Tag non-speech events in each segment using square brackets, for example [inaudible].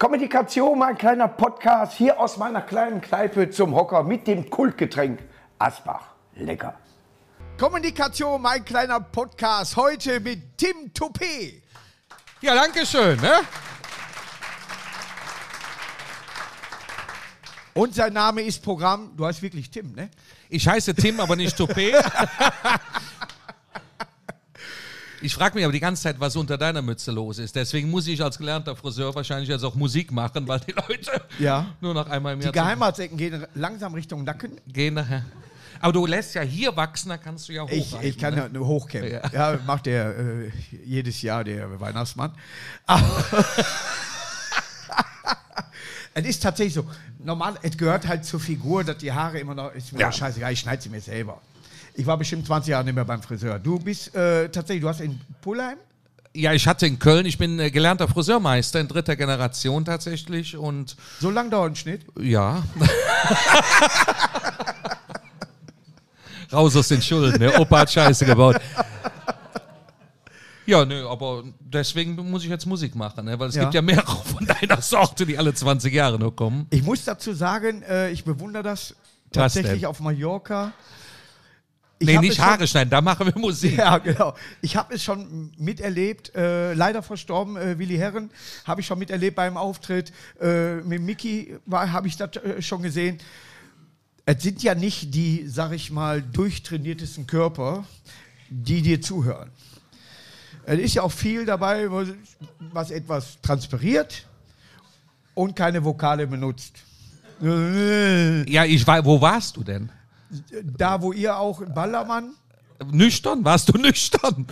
Kommunikation, mein kleiner Podcast hier aus meiner kleinen Kneipe zum Hocker mit dem Kultgetränk Asbach. Lecker. Kommunikation, mein kleiner Podcast heute mit Tim Toupé. Ja, danke schön. Ne? Und sein Name ist Programm. Du heißt wirklich Tim, ne? Ich heiße Tim, aber nicht Toupé. [laughs] Ich frage mich aber die ganze Zeit, was unter deiner Mütze los ist. Deswegen muss ich als gelernter Friseur wahrscheinlich jetzt auch Musik machen, weil die Leute Ja. nur noch einmal im Die Jahr Geheimratsecken gehen langsam Richtung Nacken. gehen nachher. Aber du lässt ja hier wachsen, da kannst du ja Ich, hochreichen. ich kann ne? ja nur hochkämmen. Ja. Ja. macht der äh, jedes Jahr der Weihnachtsmann. [laughs] Es ist tatsächlich so. Normal, es gehört halt zur Figur, dass die Haare immer noch. Ist mir Ja. scheißegal, ich schneide sie mir selber. Ich war bestimmt 20 Jahre nicht mehr beim Friseur. Du bist äh, tatsächlich, du hast in Pullheim? Ja, ich hatte in Köln, ich bin äh, gelernter Friseurmeister in dritter Generation tatsächlich und So lang dauert ein Schnitt? ja. [laughs] Raus aus den Schulden, der Opa hat Scheiße gebaut. Ja, nö, aber deswegen muss ich jetzt Musik machen, ne? weil es Ja. gibt ja mehrere von deiner Sorte, die alle 20 Jahre nur kommen. Ich muss dazu sagen, äh, ich bewundere das tatsächlich auf Mallorca. Ich nee, nicht es schon- Haare schneiden, da machen wir Musik. Ja, genau. Ich habe es schon miterlebt, äh, leider verstorben, äh, Willi Herren, habe ich schon miterlebt beim Auftritt. Äh, mit Mickey habe ich das äh, schon gesehen. Es sind ja nicht die, sag ich mal, durchtrainiertesten Körper, die dir zuhören. Es ist ja auch viel dabei, was, was etwas transpiriert und keine Vokale benutzt. Ja, ich war, wo warst du denn? Da, wo ihr auch Ballermann, Nüchtern? Warst du nüchtern?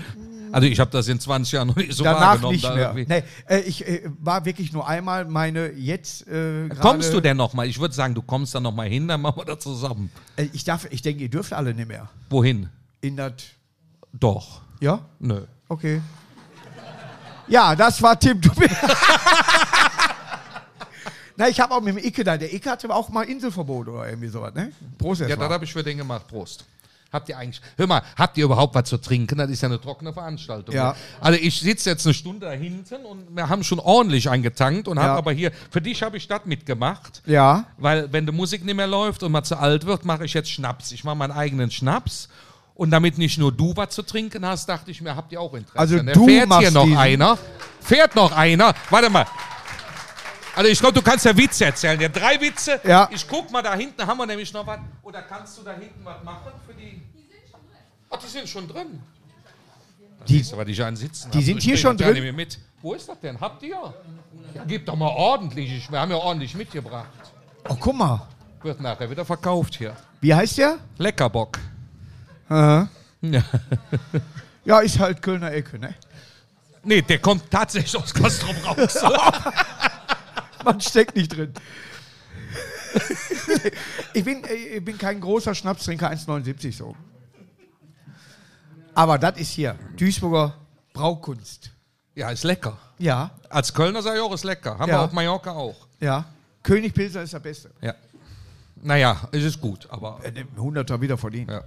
Also ich habe das in 20 Jahren noch nicht so danach wahrgenommen. nicht da mehr. irgendwie. Nee, äh, ich äh, war wirklich nur einmal meine jetzt äh, Kommst du denn noch mal? Ich würde sagen, du kommst dann noch mal hin, dann machen wir das zusammen. Äh, ich darf, ich denke, ihr dürft alle nicht mehr. Wohin? In das, Doch. ja? Nö. Okay. Ja, das war Tim. Du bist- [laughs] Na, ich habe auch mit dem Icke da. Der Icke hatte auch mal Inselverbot oder irgendwie sowas, ne? Prost Ja, erst das mal. habe ich für den gemacht. Prost. Habt ihr eigentlich, hör mal, habt ihr überhaupt was zu trinken? Das ist ja eine trockene Veranstaltung. Ja. ne? Also ich sitze jetzt eine Stunde da hinten und wir haben schon ordentlich eingetankt und Ja. haben aber hier, für dich habe ich das mitgemacht. Ja. Weil wenn die Musik nicht mehr läuft und man zu alt wird, mache ich jetzt Schnaps. Ich mache meinen eigenen Schnaps. Und damit nicht nur du was zu trinken hast, dachte ich mir, habt ihr auch Interesse. Also Ne? du Fährt hier machst noch diesen- einer? Fährt noch einer? Warte mal. Also ich glaube, du kannst ja Witze erzählen. Ja, drei Witze. Ja. Ich guck mal, da hinten haben wir nämlich noch was. Oder kannst du da hinten was machen für die... Ach, die sind schon drin. Die- Die, aber die einen sitzen. die haben. sind Ich hier schon das drin? mehr Mit. Wo ist das denn? Habt ihr? Ja, gib doch mal ordentlich. Ich- Wir haben ja ordentlich mitgebracht. Oh, guck mal. Wird nachher wieder verkauft hier. Wie heißt der? Leckerbock. Aha. Ja. Ja, ist halt Kölner Ecke, ne? Nee, der kommt tatsächlich aus Castro raus. [laughs] Man steckt nicht drin. [laughs] ich, bin, äh, ich bin kein großer Schnapstrinker, 1,79 so. Aber das ist hier Duisburger Braukunst. ja, ist lecker. Ja, Als Kölner sage ich auch, ist lecker. Haben Ja. wir auf Mallorca auch. ja. König Pilser ist der Beste. Ja. Naja, es ist gut, aber Äh, 100er wieder verdient. ja.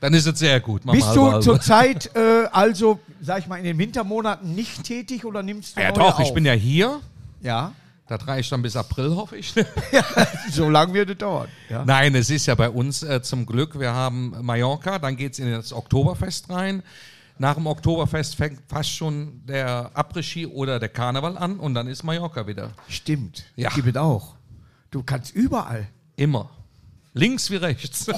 dann ist es sehr gut. Bist du zurzeit äh, also, sag ich mal, in den Wintermonaten nicht tätig oder nimmst du Ja, neue doch, ich auf? bin ja hier. Ja, Das reicht dann bis April, hoffe ich. [laughs] so lange wird es dauern. Ja. Nein, es ist ja bei uns äh, zum Glück, wir haben Mallorca, dann geht es in das Oktoberfest rein. Nach dem Oktoberfest fängt fast schon der Après-Ski oder der Karneval an und dann ist Mallorca wieder. Stimmt, Ja. gibt es auch. Du kannst überall. Immer. Links wie rechts. [laughs]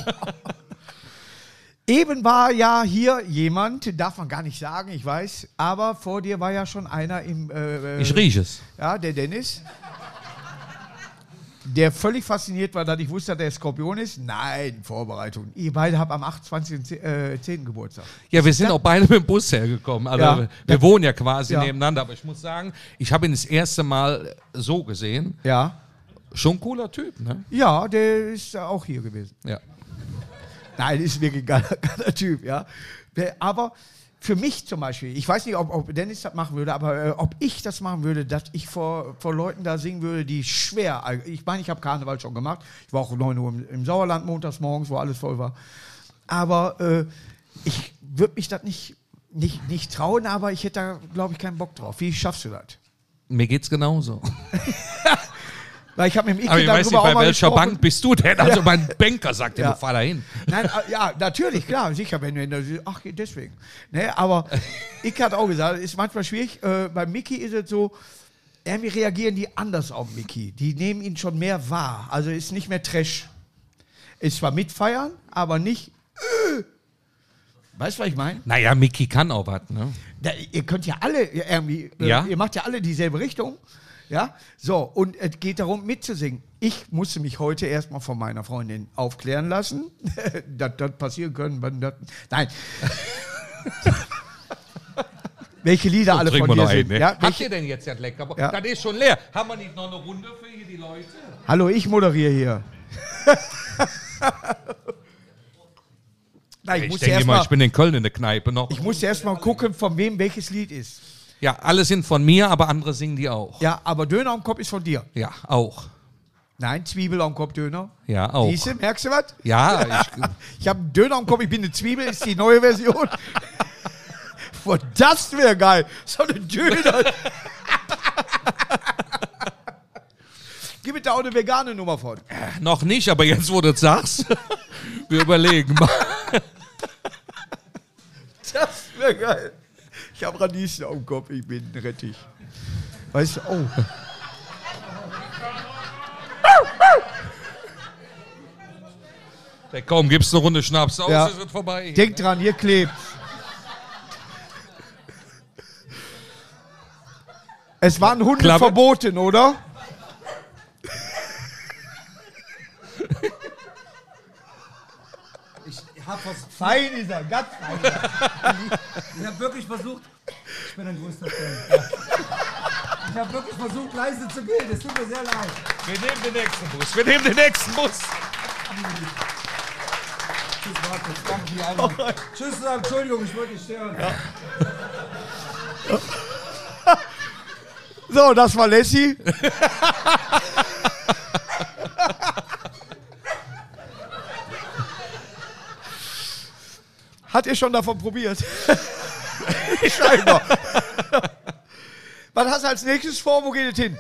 Eben war ja hier jemand, darf man gar nicht sagen, ich weiß, aber vor dir war ja schon einer im. Äh, Ich rieche es. Ja, der Dennis. Der völlig fasziniert war, dass ich wusste, dass der Skorpion ist. Nein, Vorbereitung. Ihr beide habt am 28.10. Äh, 10. Geburtstag. Ja, wir sind auch beide mit dem Bus hergekommen. Also Ja. wir, wir wohnen ja quasi Ja. nebeneinander. Aber ich muss sagen, ich habe ihn das erste Mal so gesehen. Ja. Schon ein cooler Typ, ne? Ja, der ist auch hier gewesen. Ja. Nein, ist wirklich ein geiler, [laughs] geiler Typ, ja. Aber für mich zum Beispiel, ich weiß nicht, ob, ob Dennis das machen würde, aber äh, ob ich das machen würde, dass ich vor, vor Leuten da singen würde, die schwer, ich meine, ich habe Karneval schon gemacht, ich war auch um 9 Uhr im, im Sauerland montags morgens, wo alles voll war, aber äh, ich würde mich das nicht, nicht, nicht trauen, aber ich hätte da, glaube ich, keinen Bock drauf. Wie schaffst du das? Mir geht's genauso. [laughs] [laughs] Weil ich habe mit dem Icke Aber ich weiß darüber nicht, auch bei mal welcher gesprochen. Bank bist du denn? Also mein Banker sagt Ja. immer, fahr da hin. Nein, äh, ja, natürlich, klar, sicher, wenn du, ach, deswegen. Ne, aber ich hatte auch gesagt, es ist manchmal schwierig. Äh, bei Mickey ist es so, irgendwie reagieren die anders auf Mickey. Die nehmen ihn schon mehr wahr. Also ist nicht mehr Trash. Ist zwar mitfeiern, aber nicht. Äh. Weißt du, was ich meine? Naja, Mickey kann auch was, ne? Da, ihr könnt ja alle irgendwie, äh, Ja. ihr macht ja alle dieselbe Richtung. Ja, so, und es geht darum, mitzusingen. Ich musste mich heute erstmal von meiner Freundin aufklären lassen, [laughs] dass das passieren können. Wenn das, nein. [laughs] Welche Lieder alle Trinken von dir sind. ne? Ja, Habt welche, ihr denn jetzt das lecker? Ja. Das ist schon leer. Haben wir nicht noch eine Runde für hier die Leute? hallo, ich moderiere hier. [laughs] nein, ich, Ich denke mal, ich bin in Köln in der Kneipe noch. ich musste erst mal gucken, von wem welches Lied ist. Ja, alle sind von mir, aber andere singen die auch. Ja, aber Döner am Kopf ist von dir. Ja, auch. Nein, Zwiebel am Kopf, Döner. Ja, auch. Du, merkst du was? Ja, [laughs] ich, Ich habe einen Döner am Kopf, ich bin eine Zwiebel, ist die neue Version. [laughs] Boah, das wäre geil. So eine Döner. Gib mir da auch eine vegane Nummer von. noch nicht, aber jetzt, wo du es sagst, [laughs] wir überlegen mal. Das wäre geil. Ich habe Radieschen am Kopf, ich bin ein Rettich. Weißt du, oh. Ja, komm, gibst eine Runde Schnaps aus, Ja. es wird vorbei. Denk dran, hier klebt. Es waren Hunde Klappe. verboten, oder? Ich habe Fein ist er, ganz fein. hab wirklich versucht, ich bin ein größter Fan. Ich habe wirklich versucht, leise zu gehen. Es tut mir sehr leid. Wir nehmen den nächsten Bus. Wir nehmen den nächsten Bus. Tschüss, Markus. Danke für die Einladung. Tschüss, äh, Entschuldigung, ich wollte dich stören. So, das war Lassie. [laughs] Hat ihr schon davon probiert? [laughs] Scheinbar. Was hast du als nächstes vor? Wo geht es hin?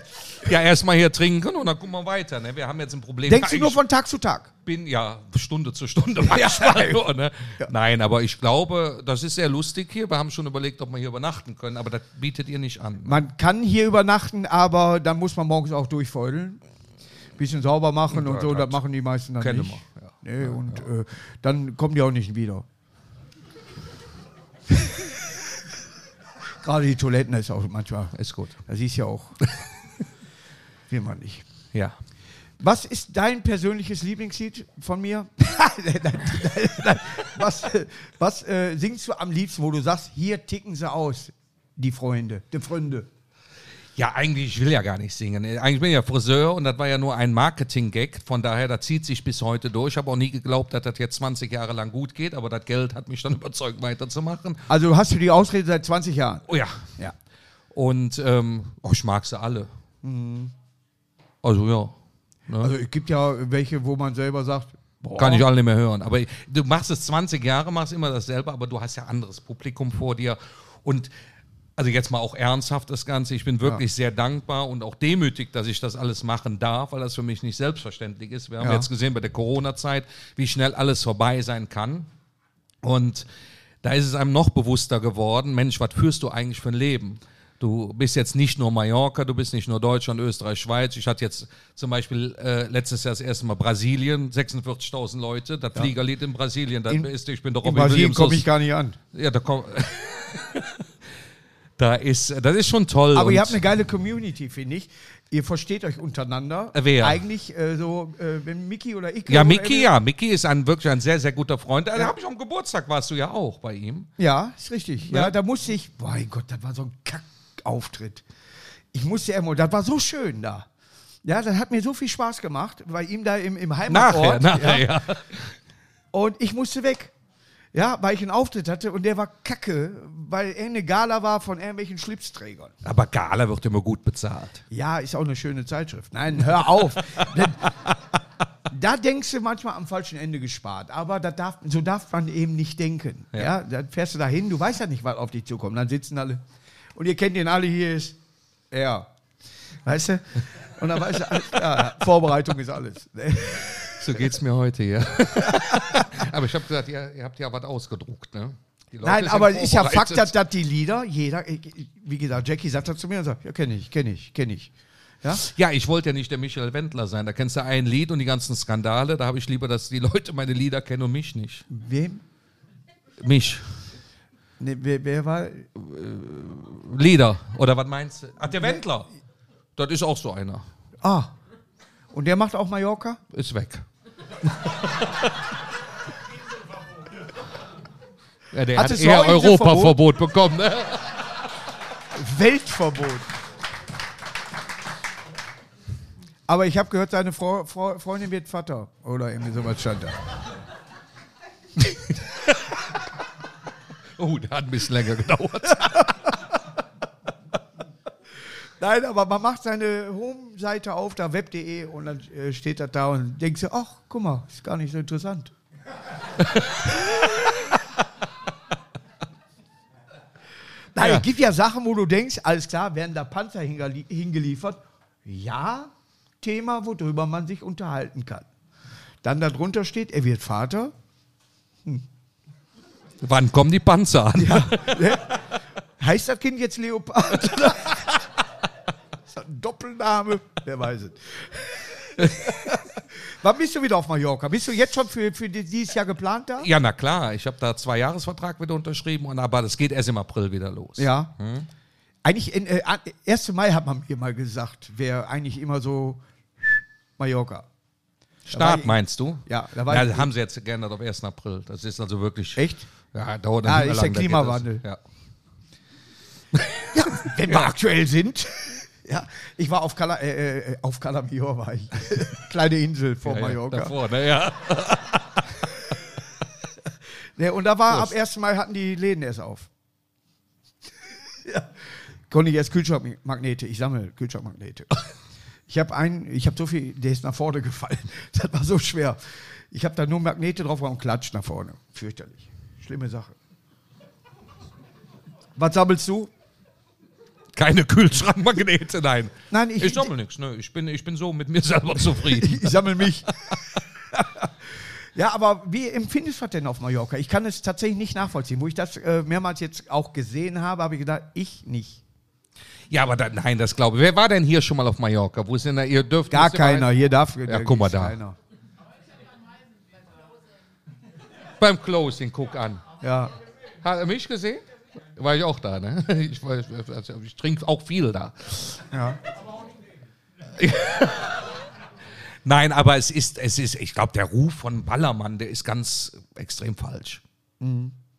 Ja, erstmal hier trinken und dann gucken wir weiter. Ne? Wir haben jetzt ein Problem. Denkst du Ja, nur von Tag zu Tag? bin ja Stunde zu Stunde [laughs] manchmal nur, ne? Nein, aber ich glaube, das ist sehr lustig hier. Wir haben schon überlegt, ob wir hier übernachten können, aber das bietet ihr nicht an. Man kann hier übernachten, aber dann muss man morgens auch durchfeudeln. Bisschen sauber machen und, Ja, so, das machen die meisten dann nicht. wir, ja. Nee, und Äh, dann kommen die auch nicht wieder. [laughs] Gerade die Toiletten ist auch manchmal. Ist gut. Da siehst du ja auch. [laughs] Will man nicht. Ja. Was ist dein persönliches Lieblingslied von mir? [laughs] Was was äh, singst du am liebsten, wo du sagst, hier ticken sie aus, die Freunde, die Freunde? Ja, eigentlich, ich will ja gar nicht singen. Eigentlich bin ich ja Friseur und das war ja nur ein Marketing-Gag. Von daher, das zieht sich bis heute durch. Ich habe auch nie geglaubt, dass das jetzt 20 Jahre lang gut geht, aber das Geld hat mich dann [laughs] überzeugt, weiterzumachen. Also hast du die Ausrede seit 20 Jahren? Oh ja. Ja. Und ähm, oh, ich mag sie alle. Also ja. Ne? Also es gibt ja welche, wo man selber sagt, boah, Kann ich alle nicht mehr hören. Aber du machst es 20 Jahre, machst immer dasselbe, aber du hast ja anderes Publikum vor dir. Und also jetzt mal auch ernsthaft das Ganze. Ich bin wirklich sehr dankbar und auch demütig, dass ich das alles machen darf, weil das für mich nicht selbstverständlich ist. Wir haben Ja. jetzt gesehen bei der Corona-Zeit, wie schnell alles vorbei sein kann. Und da ist es einem noch bewusster geworden, Mensch, was führst du eigentlich für ein Leben? Du bist jetzt nicht nur Mallorca, du bist nicht nur Deutschland, Österreich, Schweiz. Ich hatte jetzt zum Beispiel äh, letztes Jahr das erste Mal Brasilien, 46.000 Leute. Das Fliegerlied in Brasilien, das In- ist, ich bin der in Robin Brasilien Williams. komme ich gar nicht an. ja, da komm, [laughs] da ist, das ist schon toll. Aber ihr habt eine geile Community, finde ich. Ihr versteht euch untereinander. Äh, wer? Eigentlich äh, so, äh, wenn Mickey oder ich. ja, Mickey, ja, Mickey ist ein wirklich ein sehr, sehr guter Freund. Da habe ich am Geburtstag warst du ja auch bei ihm. Ja, ist richtig. Ja, Ja. da musste ich, mein Gott, das war so ein Kackauftritt. Ich musste immer, das war so schön da. Ja, das hat mir so viel Spaß gemacht, bei ihm da im, im Nachher, Heimatort. nachher, ja. ja. Und ich musste weg. Ja, weil ich einen Auftritt hatte und der war kacke, weil er eine Gala war von irgendwelchen Schlipsträgern. Aber Gala wird immer gut bezahlt. Ja, ist auch eine schöne Zeitschrift. Nein, hör auf. [laughs] Da denkst du manchmal am falschen Ende gespart. Aber da darf, so darf man eben nicht denken. Ja. Ja. dann fährst du dahin, du weißt ja nicht, was auf dich zukommt. Dann sitzen alle. Und ihr kennt den alle, hier ist er. Weißt du? Und dann weißt du, alles klar, [laughs] Vorbereitung ist alles. So geht's mir heute hier. [laughs] aber ich habe gesagt, ihr, ihr habt ja was ausgedruckt, ne? Nein, aber ist ja Fakt, dass, dass die Lieder, jeder, wie gesagt, Jackie sagt das zu mir und sagt, ja, kenne ich, kenne ich, kenne ich. Ja? Ja, ich wollte ja nicht der Michael Wendler sein. Da kennst du ein Lied und die ganzen Skandale. Da habe ich lieber, dass die Leute meine Lieder kennen und mich nicht. Wem? Mich. Ne, wer, wer war? Lieder. Oder was meinst du? Ach, der Wendler. Das ist auch so einer. Ah. Und der macht auch Mallorca? Ist weg. [laughs] ja, der Hat hat eher? Europaverbot bekommen. Ne? Weltverbot. Aber ich habe gehört, seine Frau, Frau, Freundin wird Vater. Oder irgendwie sowas stand da. [laughs] Oh, der hat ein bisschen länger gedauert. [laughs] Nein, aber man macht seine Home-Seite auf, da web.de und dann äh, steht das da und denkst du, ach, guck mal, ist gar nicht so interessant. [laughs] Nein, Ja. es gibt ja Sachen, wo du denkst, alles klar, werden da Panzer hingeli- hingeliefert. Ja, Thema, worüber man sich unterhalten kann. Dann darunter steht, er wird Vater. Wann kommen die Panzer an? Heißt das Kind jetzt Leopard? [laughs] Doppelname? Wer weiß es. [laughs] Wann bist du wieder auf Mallorca? Bist du jetzt schon für, für die- dieses Jahr geplant da? Ja, na klar. Ich habe da zwei Jahresvertrag wieder unterschrieben, und aber das geht erst im April wieder los. Ja. Eigentlich, in, äh, an- 1. Mai hat man mir mal gesagt, wäre eigentlich immer so Mallorca. Start ich- meinst du? Ja, da war ja, haben sie jetzt geändert auf 1. April. Das ist also wirklich. Echt? Ja, dauert Ah, ist der lang, geht Klimawandel. Das. Ja. Wenn wir [laughs] aktuell sind. Ja, ich war auf, Cala, äh, äh, auf Calamior, war ich. [laughs] Kleine Insel vor Ja, ja, Mallorca. davor, ne? ja. [laughs] Ja, und da war Prost. ab 1. Mai hatten die Läden erst auf. [laughs] ja. Konnte ich erst Kühlschrankmagnete, ich sammle Kühlschrankmagnete. Ich habe einen, ich habe so viel, der ist nach vorne gefallen. Das war so schwer. Ich habe da nur Magnete drauf und klatscht nach vorne. Fürchterlich. Schlimme Sache. Was sammelst du? Keine Kühlschrankmagnete, nein. Nein, ich- ich sammle nichts. Ne? Ich, bin, ich bin so mit mir selber zufrieden. [laughs] Ich sammle mich. ja, aber wie empfindest du das denn auf Mallorca? Ich kann es tatsächlich nicht nachvollziehen. Wo ich das äh, mehrmals jetzt auch gesehen habe, habe ich gedacht, ich nicht. ja, aber da, nein, das glaube ich. Wer war denn hier schon mal auf Mallorca? Wo ist denn da? Ihr dürft Gar keiner. Hier darf. Ja, guck mal da. Keiner. Beim Closing, guck an. Ja. Hat er mich gesehen? War ich auch da, ne? [laughs] Ich, war- also ich trinke auch viel da. Ja. [laughs] Nein, aber es ist, es ist, ich glaube, der Ruf von Ballermann, der ist ganz extrem falsch.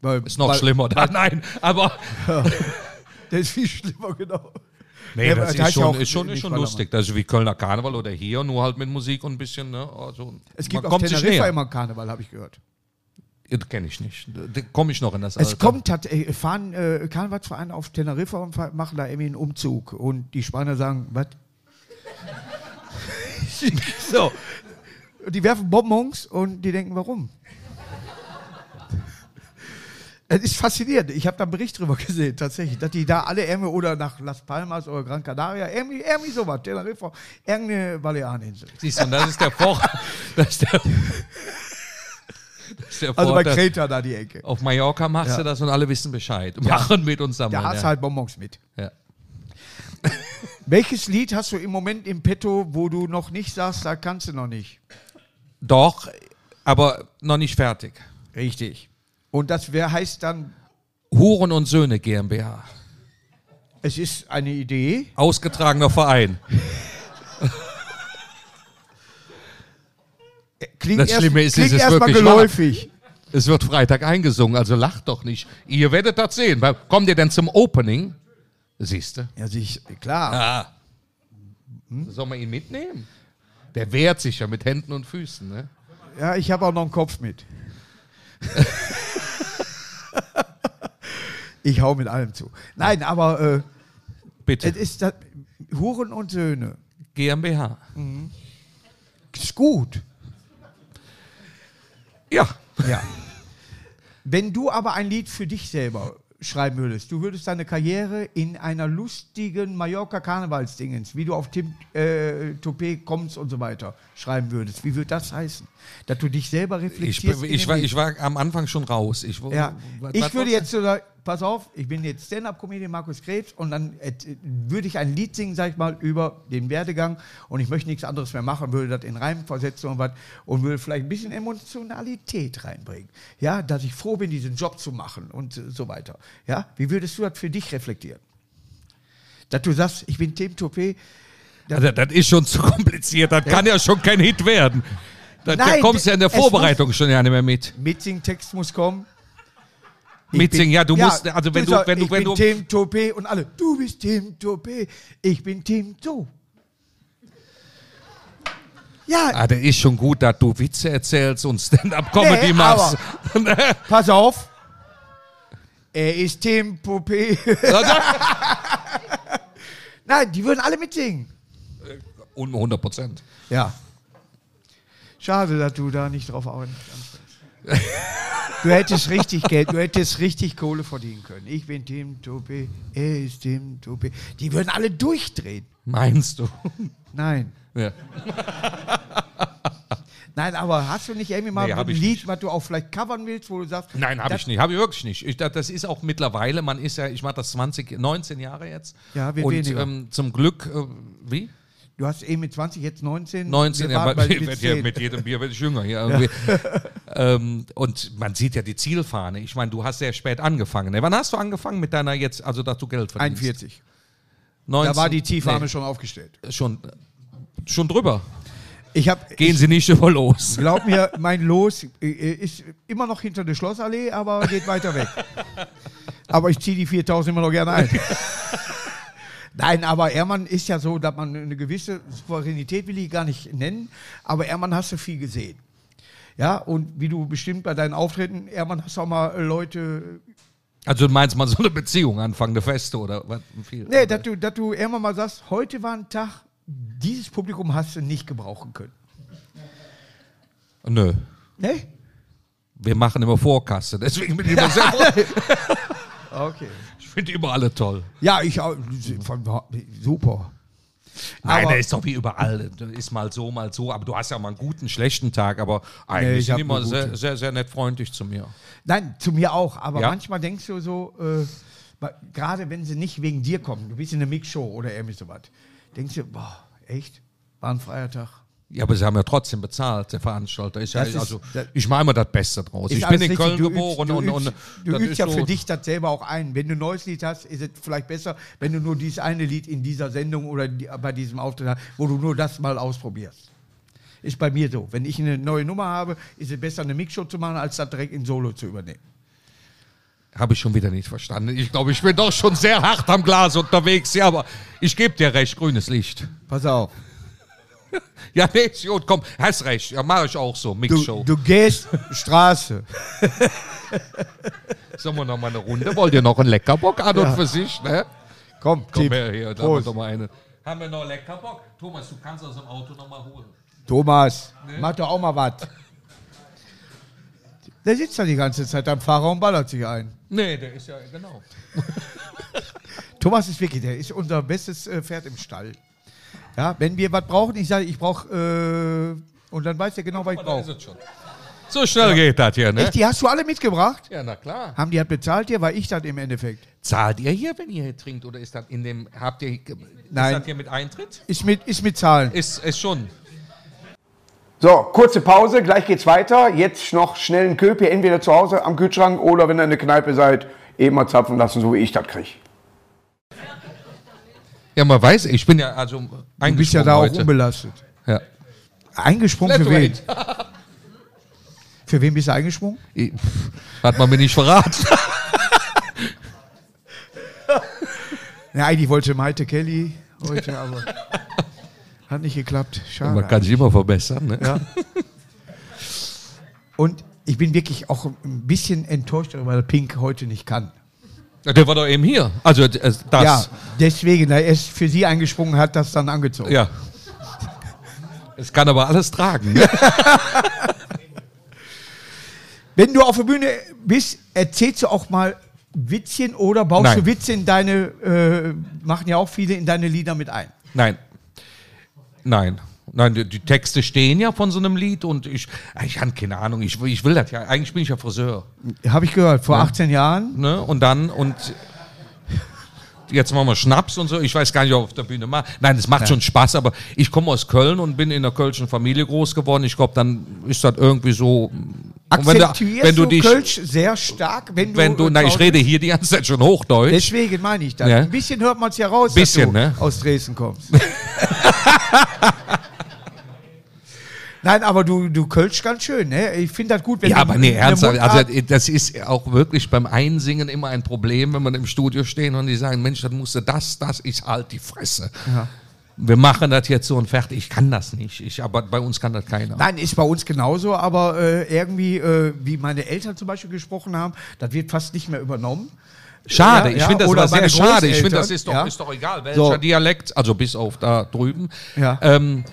Weil, Ist noch weil- schlimmer da. Nein, aber [laughs] Der ist viel schlimmer, genau. nee, Ja, das aber ist ja schon, ist schon, ist schon lustig. Das ist wie Kölner Karneval oder hier, nur halt mit Musik und ein bisschen, ne? Also, Es gibt auf Teneriffa immer Karneval, habe ich gehört. Kenne ich nicht. Da komme ich noch in das Es Alter. kommt, hat, äh, fahren äh, Karnevalsvereine auf Teneriffa und machen da irgendwie einen Umzug. Und die Spanier sagen, was? [laughs] so. Die werfen Bonbons und die denken, warum? Es ist faszinierend. Ich habe da einen Bericht drüber gesehen, tatsächlich, dass die da alle irgendwie oder nach Las Palmas oder Gran Canaria, irgendwie, irgendwie sowas, Teneriffa, irgendeine Baleareninsel. Siehst du, und das ist der Vor... [laughs] das ist der, das ist der Also bei. Kreta da die Ecke. Auf Mallorca machst Ja. du das und alle wissen Bescheid. Machen mit uns. Da hast du ja. halt Bonbons mit. Ja. [laughs] Welches Lied hast du im Moment im Petto, wo du noch nicht sagst, da kannst du noch nicht? Doch, aber noch nicht fertig. Richtig. Und das wer heißt dann, Huren und Söhne GmbH. es ist eine Idee. Ausgetragener Verein. Klingt Das Schlimme ist, klingt es ist wirklich geläufig. Es wird Freitag eingesungen, also lacht doch nicht. Ihr werdet das sehen. Kommt ihr denn zum Opening? Siehst du? Ja, sich, klar. Ah. Soll man ihn mitnehmen? Der wehrt sich ja mit Händen und Füßen. Ne? Ja, ich habe auch noch einen Kopf mit. [laughs] ich hau mit allem zu. Nein, aber äh, Bitte. es ist das, Huren und Söhne. GmbH. Ist gut. Ja. Ja. Wenn du aber ein Lied für dich selber schreiben würdest, du würdest deine Karriere in einer lustigen Mallorca-Karnevalsdingens, wie du auf Tim äh, Toupet kommst und so weiter, schreiben würdest, wie würde das heißen? Dass du dich selber Ich, reflektierst. ich, dem war, ich war am Anfang schon raus. Ich, Ja, was- ich was würde jetzt pass auf, ich bin jetzt Stand-Up-Comedian Markus Krebs und dann äh, würde ich ein Lied singen, sag ich mal, über den Werdegang und ich möchte nichts anderes mehr machen, würde das in Reim versetzen und was und würde vielleicht ein bisschen Emotionalität reinbringen. Ja, dass ich froh bin, diesen Job zu machen und äh, so weiter. Ja, wie würdest du das für dich reflektieren? Dass du sagst, ich bin Tim du? Also, das ist schon zu kompliziert. Das kann ja schon kein Hit werden. Da, da Nein, kommst du ja in der Vorbereitung schon ja nicht mehr mit. Mitsingtext muss kommen. Ich Mitsingen, bin- ja, du musst, also wenn du, sagst, wenn du, ich wenn bin du, Tim Topé und alle, du bist Tim Topé, ich bin Tim To. Ja, ah, der ist schon gut, dass du Witze erzählst und Stand-Up-Comedy Nee, machst. [laughs] pass auf. Er ist Tim Topé. [laughs] Nein, die würden alle mitsingen. Und 100 Prozent. Ja. Schade, dass du da nicht drauf ansprichst. Du hättest richtig Geld, du hättest richtig Kohle verdienen können. Ich bin Tim Topé, er ist Tim Topé. Die würden alle durchdrehen. Meinst du? Nein. Ja. Nein, aber hast du nicht irgendwie mal Nee, ein Lied, nicht. was du auch vielleicht covern willst, wo du sagst, Nein, habe ich nicht. Habe ich wirklich nicht. Ich, das ist auch mittlerweile, man ist ja, ich mache das 20, 19 Jahre jetzt. Ja, wird Und weniger. ähm, zum Glück, äh, wie? Du hast eben mit 20, jetzt 19. 19, wir ja, bei, werd ja, 10. mit jedem Bier werde ich jünger hier [laughs] irgendwie. [laughs] ähm, und man sieht ja die Zielfahne. Ich meine, du hast sehr spät angefangen. Ne? Wann hast du angefangen mit deiner jetzt, also dass du Geld verdienst? 41. 19, Da war die Zielfahne nee, schon aufgestellt. schon, schon drüber. Habe, Gehen Sie nicht über los. [laughs] glaub mir, mein Los äh, ist immer noch hinter der Schlossallee, aber geht weiter weg. aber ich ziehe die 4000 immer noch gerne ein. Nein, aber Ehrmann ist ja so, dass man eine gewisse Souveränität will ich gar nicht nennen, aber Ehrmann hast du viel gesehen. Ja, und wie du bestimmt bei deinen Auftritten, Ehrmann hast du auch mal äh, Leute Also du meinst mal so eine Beziehung anfangen, eine Feste oder was? Viel. Nee, dass du, dass du irgendwann mal sagst, heute war ein Tag, dieses Publikum hast du nicht gebrauchen können. Nö. Ne? Wir machen immer Vorkasse, deswegen bin ich immer sehr [laughs] Okay. Ich finde immer alle toll. Ja, ich auch. Super. Nein, Aber- der ist doch wie überall. Der Ist mal so, mal so. Aber du hast ja mal einen guten, schlechten Tag. Aber eigentlich ich sind immer sehr, sehr, sehr nett freundlich zu mir. Nein, zu mir auch. Aber Ja. manchmal denkst du so, äh, gerade wenn sie nicht wegen dir kommen, du bist in einer Mixshow oder irgendwie sowas, denkst du, boah, echt? War ein freier Tag. Ja, aber sie haben ja trotzdem bezahlt, der Veranstalter. Ist ja, Das ist- also, das- ich mache immer das Beste draus. Ist ich bin in. Köln Du geboren übst, du und, und du übst ist ja so, für dich das selber auch ein. Wenn du ein neues Lied hast, ist es vielleicht besser, wenn du nur dieses eine Lied in dieser Sendung oder bei diesem Auftritt hast, wo du nur das mal ausprobierst. Ist bei mir so. Wenn ich eine neue Nummer habe, ist es besser, eine Mixshow zu machen, als das direkt in Solo zu übernehmen. Habe ich schon wieder nicht verstanden. Ich glaube, ich bin doch schon sehr hart am Glas unterwegs. Ja, aber ich gebe dir recht, grünes Licht. Pass auf. [laughs] Ja, nee, ist gut, komm, hast recht. Ja, mache ich auch so, Du, Mixshow. du gehst Straße. [laughs] Sollen wir noch mal eine Runde? Wollt ihr noch einen Leckerbock an und für sich, ne? Komm, Komm Tipp. her hier, da haben wir doch mal eine. Haben wir noch Leckerbock? Thomas, du kannst aus dem Auto noch mal holen. Thomas, mach doch auch mal was. Der sitzt da die ganze Zeit am Fahrer und ballert sich ein. Nee, der ist ja, genau. [laughs] Thomas ist wirklich, der ist unser bestes äh, Pferd im Stall. Ja, wenn wir was brauchen, ich sage, ich brauche, äh, und dann weiß er genau, was ich ist brauche. So schnell geht das hier, ne? Echt, die hast du alle mitgebracht? Ja, na klar. Haben die das bezahlt hier? War ich das im Endeffekt? Zahlt ihr hier, wenn ihr hier trinkt? Oder ist das in dem, habt ihr, ist Nein. das hier mit Eintritt? Ist mit, ist mit Zahlen. Ist, ist schon. So, kurze Pause, gleich geht's weiter. Jetzt noch schnell einen Köpi, entweder zu Hause am Kühlschrank oder wenn ihr in der Kneipe seid, eben mal zapfen lassen, so wie ich das kriege. Ja, man weiß, ich bin ja also Du bist ja da auch heute. unbelastet. Ja. Eingesprungen für wen? Für wen bist du eingesprungen? Ich- Hat man mir nicht verraten. [laughs] Ja, eigentlich wollte Maite Kelly heute, aber hat nicht geklappt. Schade. Man kann sich immer verbessern. Ne? Ja. Und ich bin wirklich auch ein bisschen enttäuscht darüber, dass Pink heute nicht kann. Der war doch eben hier. Also äh, das. Ja, deswegen, da er ist für sie eingesprungen hat, das dann angezogen. Ja. Es kann aber alles tragen. Ne? [laughs] Wenn du auf der Bühne bist, erzählst du auch mal Witzchen oder baust Nein. du Witze in deine, äh, machen ja auch viele in deine Lieder mit ein? Nein. Nein. Nein, die, die Texte stehen ja von so einem Lied und ich, ich habe keine Ahnung, ich, ich will das ja, eigentlich bin ich ja Friseur. Habe ich gehört, vor 18 Jahren. Ne? Und dann, und [laughs] jetzt machen wir Schnaps und so, ich weiß gar nicht, ob ich auf der Bühne mache. Nein, es macht schon Spaß, aber ich komme aus Köln und bin in einer kölschen Familie groß geworden. Ich glaube, dann ist das irgendwie so. Und wenn du, wenn du dich, Kölsch sehr stark, wenn du. wenn du, na, ich rede hier die ganze Zeit schon Hochdeutsch. Deswegen meine ich das. Ja. Ein bisschen hört man es ja raus, Bisschen, dass du ne? aus Dresden kommst. [laughs] [laughs] Nein, aber du, du kölsch ganz schön, ne? Ich finde das gut, wenn Ja, aber nee, ernsthaft. Also, das ist auch wirklich beim Einsingen immer ein Problem, wenn man im Studio stehen und die sagen, Mensch, dann musst du das, das, ich halt die Fresse. Wir machen das jetzt so und fertig. Ich kann das nicht. Ich, aber bei uns kann das keiner. Nein, ist bei uns genauso, aber äh, irgendwie, äh, wie meine Eltern zum Beispiel gesprochen haben, das wird fast nicht mehr übernommen. Schade, Ja, ich ja, finde das aber sehr schade. Ich finde, das ist doch, ja. ist doch egal, welcher So. Dialekt, also bis auf da drüben. Ja. Ähm,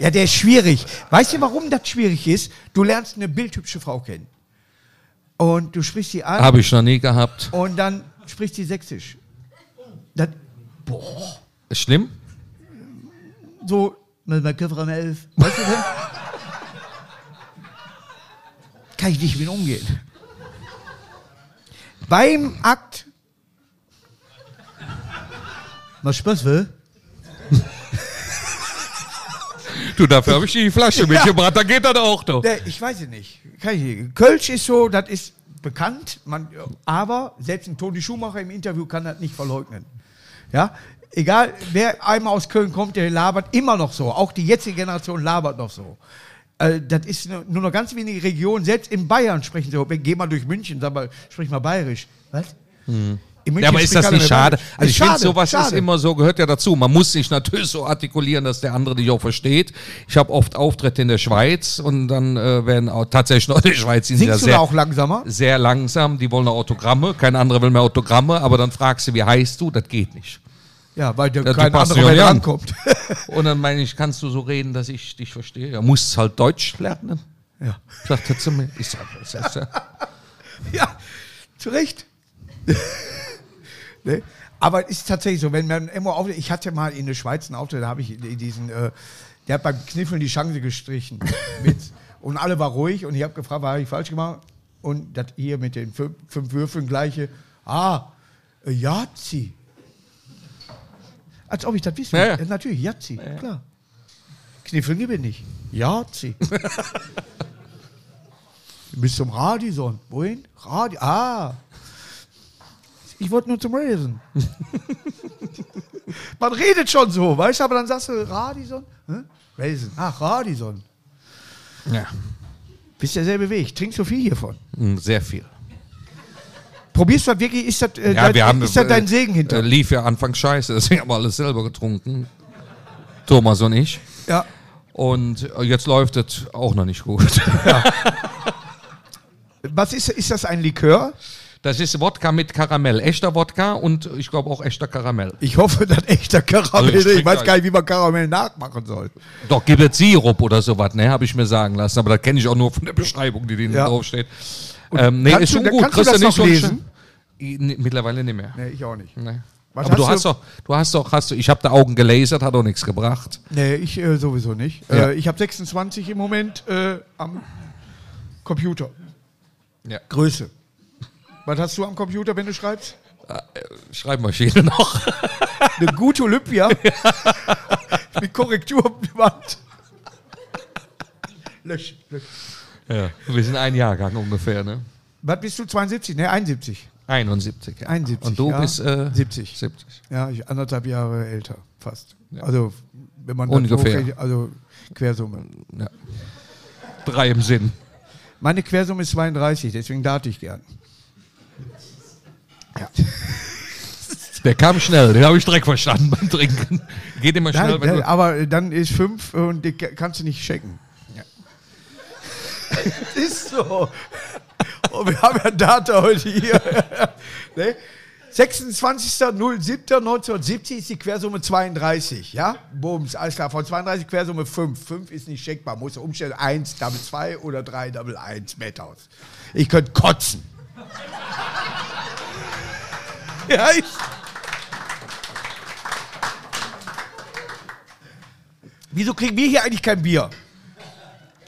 Ja, der ist schwierig. Weißt du, warum das schwierig ist? Du lernst eine bildhübsche Frau kennen. Und du sprichst sie an Habe ich noch nie gehabt. und dann spricht sie sächsisch. Das, Ist schlimm? so, mit meiner Köpfer am Elf. Weißt du denn? Kann ich nicht mit umgehen. Beim Akt. Was Spaß will? Du, dafür habe ich die Flasche mitgebracht, da geht das auch doch. Nee, ich weiß es nicht. Kann ich nicht. Kölsch ist so, das ist bekannt, man, aber selbst ein Toni Schumacher im Interview kann das nicht verleugnen. Ja, egal, wer einmal aus Köln kommt, der labert immer noch so. Auch die jetzige Generation labert noch so. Äh, das ist nur noch ganz wenige Regionen. Selbst in Bayern sprechen sie. Geh mal durch München, sag mal, sprich mal bayerisch. Was? München Ja, aber ist das nicht schade? Also Ist ich finde, schade, sowas ist schade. immer so, gehört ja dazu. Man muss sich natürlich so artikulieren, dass der andere dich auch versteht. Ich habe oft Auftritte in der Schweiz und dann äh, werden auch tatsächlich noch in der Schweiz sind ja Singst da sehr, auch langsamer? sehr langsam. Die wollen Autogramme, kein anderer will mehr Autogramme, aber dann fragst du, wie heißt du? Das geht nicht. Ja, weil der Ja, kein anderer ja mehr rankommt. [laughs] Und dann meine ich, kannst du so reden, dass ich dich verstehe? Ja, musst halt Deutsch lernen. ja. Sagt er zu mir. Ich sag, ist ja. [laughs] Ja, zu Recht. Ne? Aber es ist tatsächlich so, wenn man immer auf, ich hatte mal in der Schweiz einen Auftritt, da habe ich diesen, äh, der hat beim Kniffeln die Chance gestrichen. [laughs] mit, und alle war ruhig und ich habe gefragt, was habe ich falsch gemacht? Und das hier mit den fünf, fünf Würfeln gleiche, ah, äh, Yazzi. Als ob ich das wisse. Ja, ja. Ja, natürlich, Yazzi, klar. Kniffeln gewinne ich. Yazzi. [laughs] Bis zum Radison. Wohin? Radi ah. Ich wollte nur zum Resen. [laughs] Man redet schon so, weißt du, aber dann sagst du Radison. Hm? Resen. Ach, Radison. ja. Bist derselbe Weg. Trinkst du viel hiervon? Mm, Sehr viel. Probierst du das wirklich? Ist das, äh, Ja, dein, wir haben, ist das dein äh, Segen hinter? Äh, lief ja anfangs scheiße, [laughs] deswegen haben wir alles selber getrunken. Thomas und ich. ja. Und äh, jetzt läuft es auch noch nicht gut. [laughs] Was ist, ist das ein Likör? Das ist Wodka mit Karamell. Echter Wodka und ich glaube auch echter Karamell. Ich hoffe, das echter Karamell. Also ich ich weiß gar nicht, wie man Karamell nachmachen soll. Doch, gibt es Sirup oder sowas, ne? Habe ich mir sagen lassen. Aber das kenne ich auch nur von der Beschreibung, die denen Ja. draufsteht. Ähm, nee, ist du- schon da- gut. kannst du das nicht noch lesen? Mittlerweile nicht mehr. Nee, ich auch nicht. Nee. Was Aber du hast hast du- doch, du hast doch, hast du, ich habe da Augen gelasert, hat auch nichts gebracht. Nee, ich äh, sowieso nicht. Ja. Äh, ich habe 26 im Moment äh, am Computer. Ja. Größe. Was hast du am Computer, wenn du schreibst? Schreibmaschine noch. [laughs] Eine gute Olympia. [laughs] Mit Korrekturband. Lösch, lösch. Ja. Wir sind ein Jahrgang ungefähr, ne? Was bist du? 72? Ne, 71. 71. Ja. 71, Und du ja. bist äh, 70. 70. Ja, ich anderthalb Jahre älter, fast. Ja. Also, wenn man Ungefähr. hochrechnet, also Quersumme. Ja. Drei im Sinn. Meine Quersumme ist 32, deswegen date ich gern. Der kam schnell, den habe ich direkt verstanden beim Trinken. Geht immer schnell, Nein, wenn du. aber dann ist 5 und die kannst du nicht checken. [laughs] ist so. Oh, wir haben ja Data heute hier. [laughs] ne? 26.07.1970 ist die Quersumme 32, ja? Bums, alles klar. Von 32 Quersumme 5. 5 ist nicht checkbar. Muss umstellen 1, Double 2 oder 3, Double 1, Metthaus. Ich könnte kotzen. [laughs] Ja, ich. Wieso kriegen wir hier eigentlich kein Bier?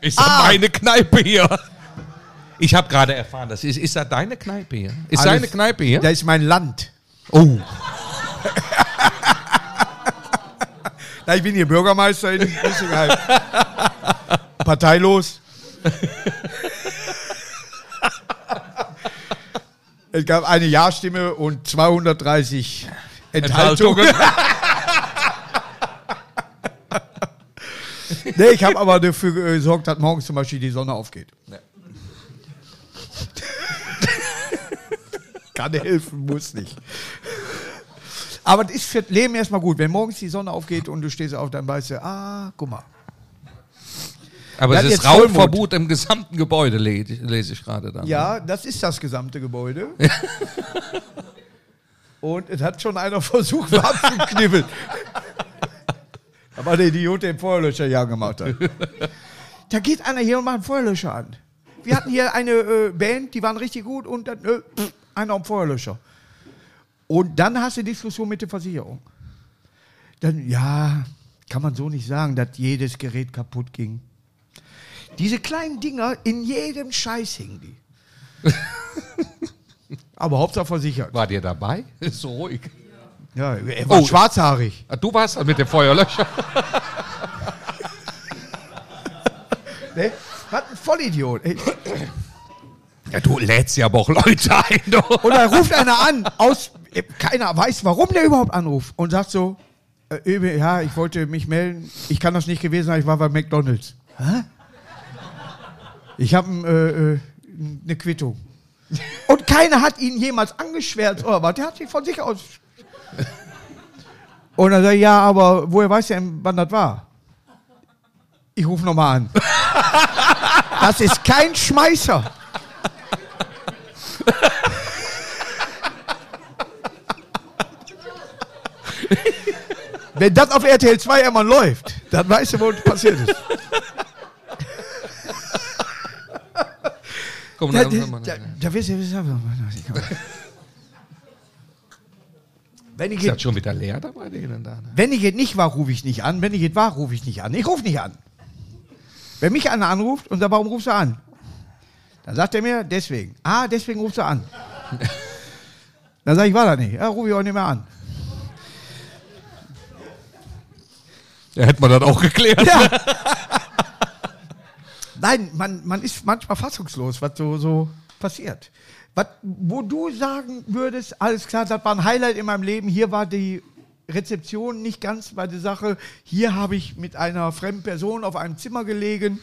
Ist das Ah. meine Kneipe hier? Ich habe gerade erfahren, das ist, ist das deine Kneipe hier? Ist Alles- deine Kneipe hier? Da ist mein Land. Oh, [laughs] Na, ich bin hier Bürgermeister in Bissigheim. Parteilos. [laughs] es gab eine Ja-Stimme und 230 Enthaltungen. Enthaltungen. [laughs] nee, ich habe aber dafür gesorgt, dass morgens zum Beispiel die Sonne aufgeht. [laughs] Kann helfen, muss nicht. Aber das ist für das Leben erstmal gut. Wenn morgens die Sonne aufgeht und du stehst auf, dann weißt du, ah, guck mal. Aber es ist. Rauchverbot im gesamten Gebäude, le- lese ich gerade dann. Ja, das ist das gesamte Gebäude. [laughs] Und es hat schon einer [laughs] versucht, warm zu knibbeln. Aber [laughs] der Idiot, der den Feuerlöscher ja gemacht hat. Da geht einer hier und macht einen Feuerlöscher an. Wir hatten hier eine äh, Band, die waren richtig gut und dann äh, pff, einer am Feuerlöscher. Und dann hast du Diskussion mit der Versicherung. Dann, ja, kann man so nicht sagen, dass jedes Gerät kaputt ging. Diese kleinen Dinger, in jedem Scheiß hingen die. [laughs] Aber Hauptsache versichert. War dir dabei? Ist [laughs] so ruhig. Ja, er war Oh. schwarzhaarig. Ah, Du warst mit dem Feuerlöscher. [laughs] Ne? Was ein Vollidiot. Ey. Ja, du lädst ja aber auch Leute ein. Du. Und da ruft einer an, aus, äh, keiner weiß, warum der überhaupt anruft und sagt so, äh, ja, ich wollte mich melden, ich kann das nicht gewesen sein, ich war bei McDonalds. Hä? Ich habe äh, äh, eine Quittung. [laughs] Und keiner hat ihn jemals angeschwärzt oder was, der hat sich von sich aus... [laughs] Und dann sagt er, ja, aber woher weiß er, wann das war? Ich rufe nochmal an. [laughs] Das ist kein Schmeißer. Wenn das auf RTL 2 einmal läuft, dann weißt du, was passiert ist. Da, da wirst du, wirst du- wenn ich, ist jetzt, das schon wieder leer da bei denen da? Ne? wenn ich jetzt nicht war, rufe ich nicht an. Wenn ich jetzt war, rufe ich nicht an. Ich rufe nicht an. Wenn mich einer anruft und sagt, warum rufst du an? Dann sagt er mir, deswegen. Ah, deswegen rufst du an. [laughs] Dann sage ich, war da nicht. Ja, rufe ich auch nicht mehr an. Ja, hätte man das auch geklärt. Ja. [laughs] Nein, man, man ist manchmal fassungslos, was so, so passiert. Was, wo du sagen würdest, alles klar, das war ein Highlight in meinem Leben, hier war die Rezeption nicht ganz bei der Sache, hier habe ich mit einer fremden Person auf einem Zimmer gelegen.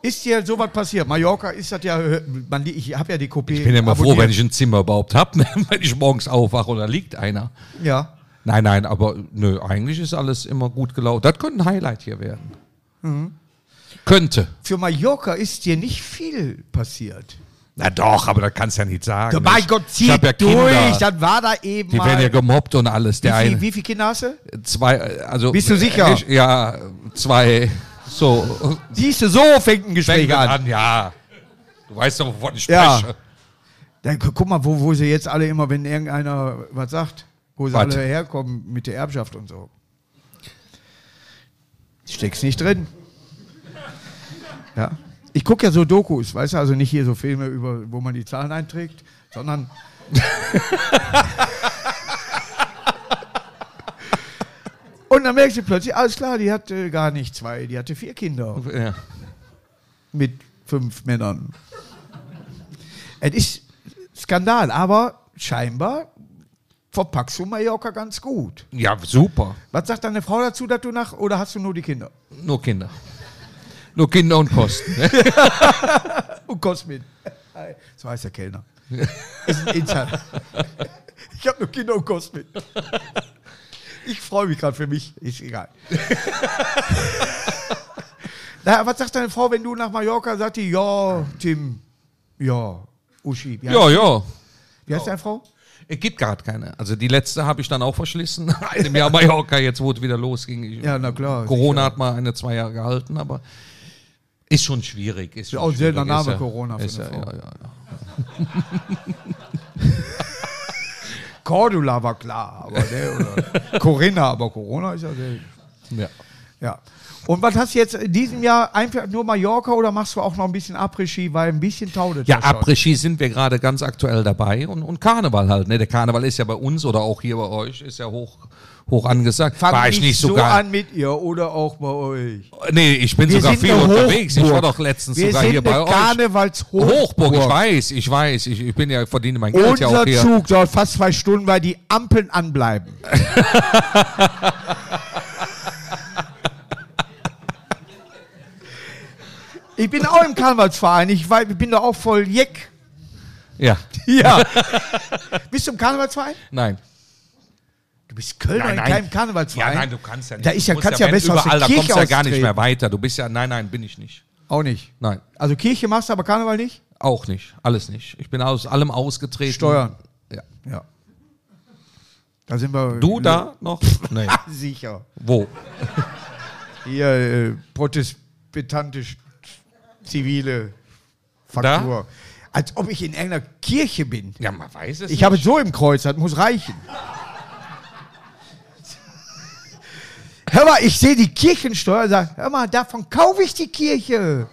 Ist dir sowas passiert? Mallorca ist das ja, man, ich habe ja die Kopie. Ich bin ja immer froh, abonniert. wenn ich ein Zimmer überhaupt habe, [laughs] wenn ich morgens aufwache da liegt einer. Ja. Nein, nein, aber nö, eigentlich ist alles immer gut gelaufen. Das könnte ein Highlight hier werden. Mhm. Könnte. Für Mallorca ist dir nicht viel passiert. Na doch, aber das kannst du ja nicht sagen. mein Ich- Gott, zieh ja durch, Kinder. das war da eben Die mal. werden ja gemobbt und alles. wie, Der viel, eine, wie viele Kinder hast du? zwei, also. Bist du sicher? Ich, ja, zwei, so. Siehst du, so fängt ein Gespräch Fängt an. an, ja. Du weißt doch, wovon ich Ja. spreche. Dann, gu- guck mal, wo, wo sie jetzt alle immer, wenn irgendeiner was sagt, wo sie Was? alle herkommen mit der Erbschaft und so. Steckst nicht drin. Ja. Ich gucke ja so Dokus, weißt du, also nicht hier so Filme, über, wo man die Zahlen einträgt, sondern. [laughs] und dann merkst du plötzlich, alles klar, die hatte gar nicht zwei, die hatte vier Kinder Ja. mit fünf Männern. Es ist Skandal, aber scheinbar verpackst du Mallorca ganz gut. ja, super. Was sagt deine Frau dazu, dass du nach, oder hast du nur die Kinder? Nur Kinder. Nur Kinder und Kosten. ne? [laughs] Und Cosmin. So heißt der Kellner. Ist ein Insider. Ich habe nur Kinder und Cosmin. Ich freue mich gerade für mich. Ist egal. [laughs] Na, was sagt deine Frau, wenn du nach Mallorca sagt die, ja, Tim, ja, Uschi. Ja, ja. wie heißt deine Frau? Es gibt gerade keine. Also die letzte habe ich dann auch verschlissen. [laughs] Einem Jahr Mallorca, jetzt wo es wieder losging. Ich, Ja, na klar, Corona sicher. hat mal eine, zwei Jahre gehalten, aber ist schon schwierig. Ist schon auch ein seltener Name, ja- Corona für Ist ja, eine ja, Frau. ja, ja. [laughs] Cordula war klar, aber ne, oder Corinna, aber Corona ist ja selten. Ja. Ja. Und was hast du jetzt in diesem Jahr einfach nur Mallorca oder machst du auch noch ein bisschen Après-Ski, weil ein bisschen taudet Ja. Après-Ski sind wir gerade ganz aktuell dabei und, und Karneval halt. Ne? Der Karneval ist ja bei uns oder auch hier bei euch, ist ja hoch, hoch angesagt. Fang War ich nicht so sogar. an mit ihr oder auch bei euch. Nee, ich bin Wir sogar viel unterwegs. Ich war doch letztens Wir sogar hier bei euch. Karnevalshochburg. Hochburg, ich weiß, ich weiß. Ich, ich bin ja, verdiene mein Geld ja auch Unser hier. Zug dauert fast zwei Stunden, weil die Ampeln anbleiben. [laughs] ich bin auch im Karnevalsverein. Ich, war, ich bin da auch voll jeck. Ja, [laughs] Ja. [laughs] Bist du im Karnevalsverein? nein. Du bist Kölner Nein, in nein. keinem Karnevalsverein. Ja, nein, du kannst ja nicht. Da ist ja- kannst ja wenn besser aus der überall, da kommst du ja Kirche gar nicht mehr weiter. Du bist ja, nein, nein, bin ich nicht. Auch nicht. Nein, Also Kirche machst du, aber Karneval nicht? auch nicht. Alles nicht. Ich bin aus allem ausgetreten. Steuern. Ja. Ja. Da sind wir. Du da noch? [laughs] Nee. Sicher. Wo? Hier äh, protestantisch zivile Faktur. Als ob ich in einer Kirche bin. Ja, man weiß es Ich habe es so im Kreuz, das muss reichen. Hör mal, ich sehe die Kirchensteuer und sage, hör mal, davon kaufe ich die Kirche.